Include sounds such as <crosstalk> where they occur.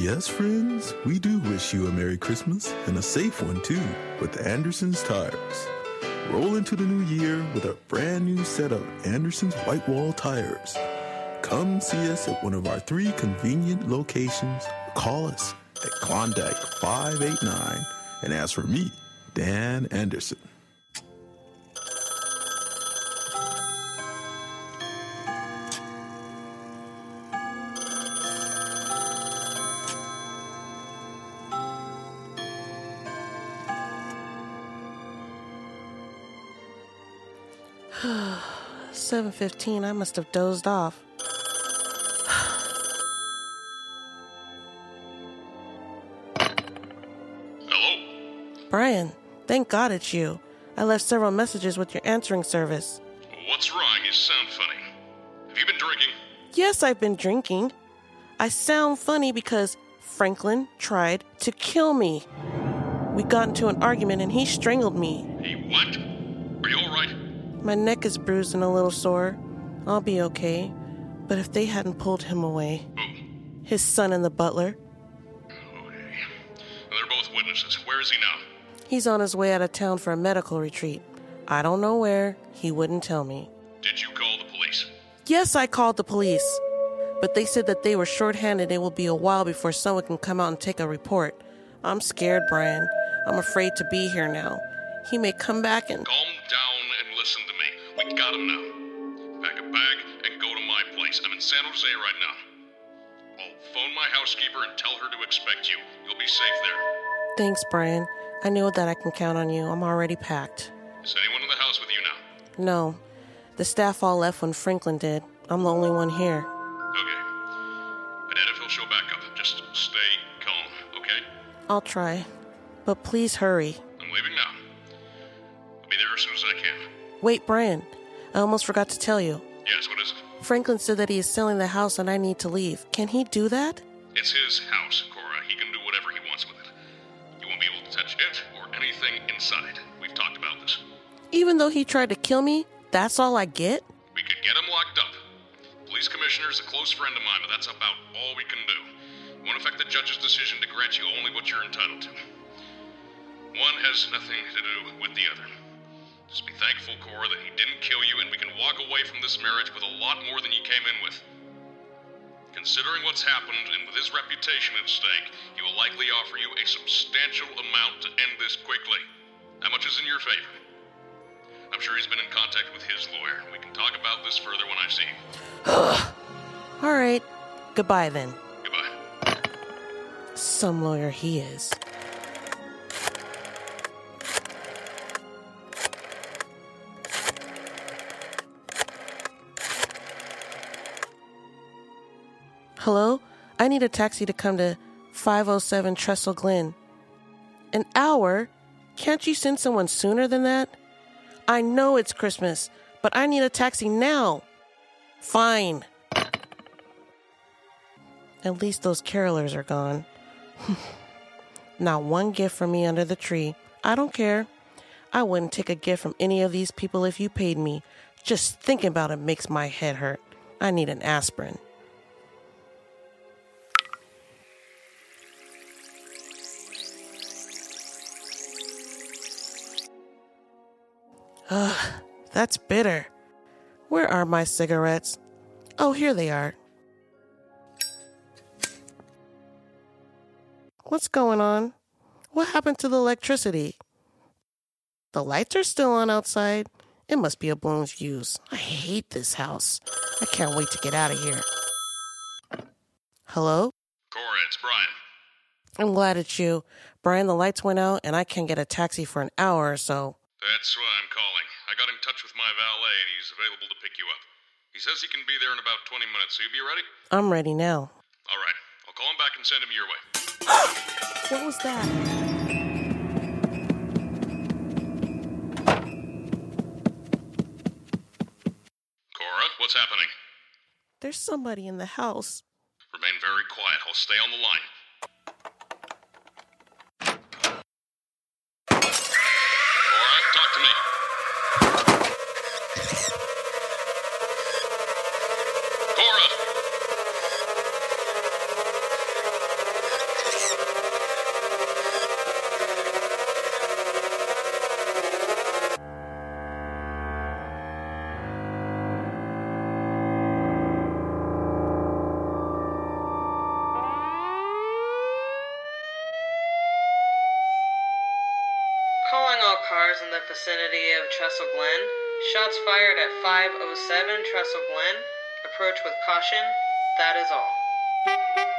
Yes, friends, we do wish you a Merry Christmas and a safe one too with Anderson's Tires. Roll into the new year with a brand new set of Anderson's white wall tires. Come see us at one of our three convenient locations. Call us at Klondike 589 and ask for me, Dan Anderson. <sighs> Seven fifteen. I must have dozed off. <sighs> Hello? Brian, thank God it's you. I left several messages with your answering service. What's wrong? You sound funny. Have you been drinking? Yes, I've been drinking. I sound funny because Franklin tried to kill me. We got into an argument and he strangled me. He what? Are you alright? My neck is bruised and a little sore. I'll be okay. But if they hadn't pulled him away, Who? his son and the butler, Okay. They're both witnesses. Where is he now? he's on his way out of town for a medical retreat. I don't know where. He wouldn't tell me. Did you call the police? Yes, I called the police. But they said that they were short-handed. It will be a while before someone can come out and take a report. I'm scared, Brian. I'm afraid to be here now. He may come back and. Calm down and listen Got him now. Pack a bag and go to my place. I'm in San Jose right now. I'll phone my housekeeper and tell her to expect you. You'll be safe there. Thanks, Brian. I know that I can count on you. I'm already packed. Is anyone in the house with you now? No, the staff all left when Franklin did. I'm the only one here. Okay. I doubt if he'll show back up. Just stay calm, okay? I'll try. But please hurry. I'm leaving now. I'll be there as soon as I can. Wait, Brian. I almost forgot to tell you. Yes, what is it? Franklin said that he is selling the house and I need to leave. Can he do that? It's his house, Cora. He can do whatever he wants with it. You won't be able to touch it or anything inside. We've talked about this. Even though he tried to kill me, that's all I get? We could get him locked up. Police commissioner is a close friend of mine, but that's about all we can do. It won't affect the judge's decision to grant you only what you're entitled to. One has nothing to do with the other. Just be thankful, Cora, that he didn't kill you, and we can walk away from this marriage with a lot more than you came in with. Considering what's happened and with his reputation at stake, he will likely offer you a substantial amount to end this quickly. How much is in your favor? I'm sure he's been in contact with his lawyer. We can talk about this further when I see him. <sighs> All right. Goodbye then. Goodbye. Some lawyer he is. Hello? I need a taxi to come to 507 Trestle Glen. An hour? Can't you send someone sooner than that? I know it's Christmas, but I need a taxi now. Fine. At least those carolers are gone. <laughs> Not one gift for me under the tree. I don't care. I wouldn't take a gift from any of these people if you paid me. Just thinking about it makes my head hurt. I need an aspirin. That's bitter. Where are my cigarettes? Oh, here they are. What's going on? What happened to the electricity? The lights are still on outside. It must be a blown fuse. I hate this house. I can't wait to get out of here. Hello? Cora, it's Brian. I'm glad it's you. Brian, the lights went out and I can't get a taxi for an hour or so. That's why I'm calling. I got in touch with my valet and he's available to pick you up. He says he can be there in about 20 minutes, so you be ready? I'm ready now. All right. I'll call him back and send him your way. <gasps> What was that? Cora, what's happening? There's somebody in the house. Remain very quiet. I'll stay on the line. In the vicinity of Trestle Glen. Shots fired at 507 Trestle Glen. Approach with caution. That is all.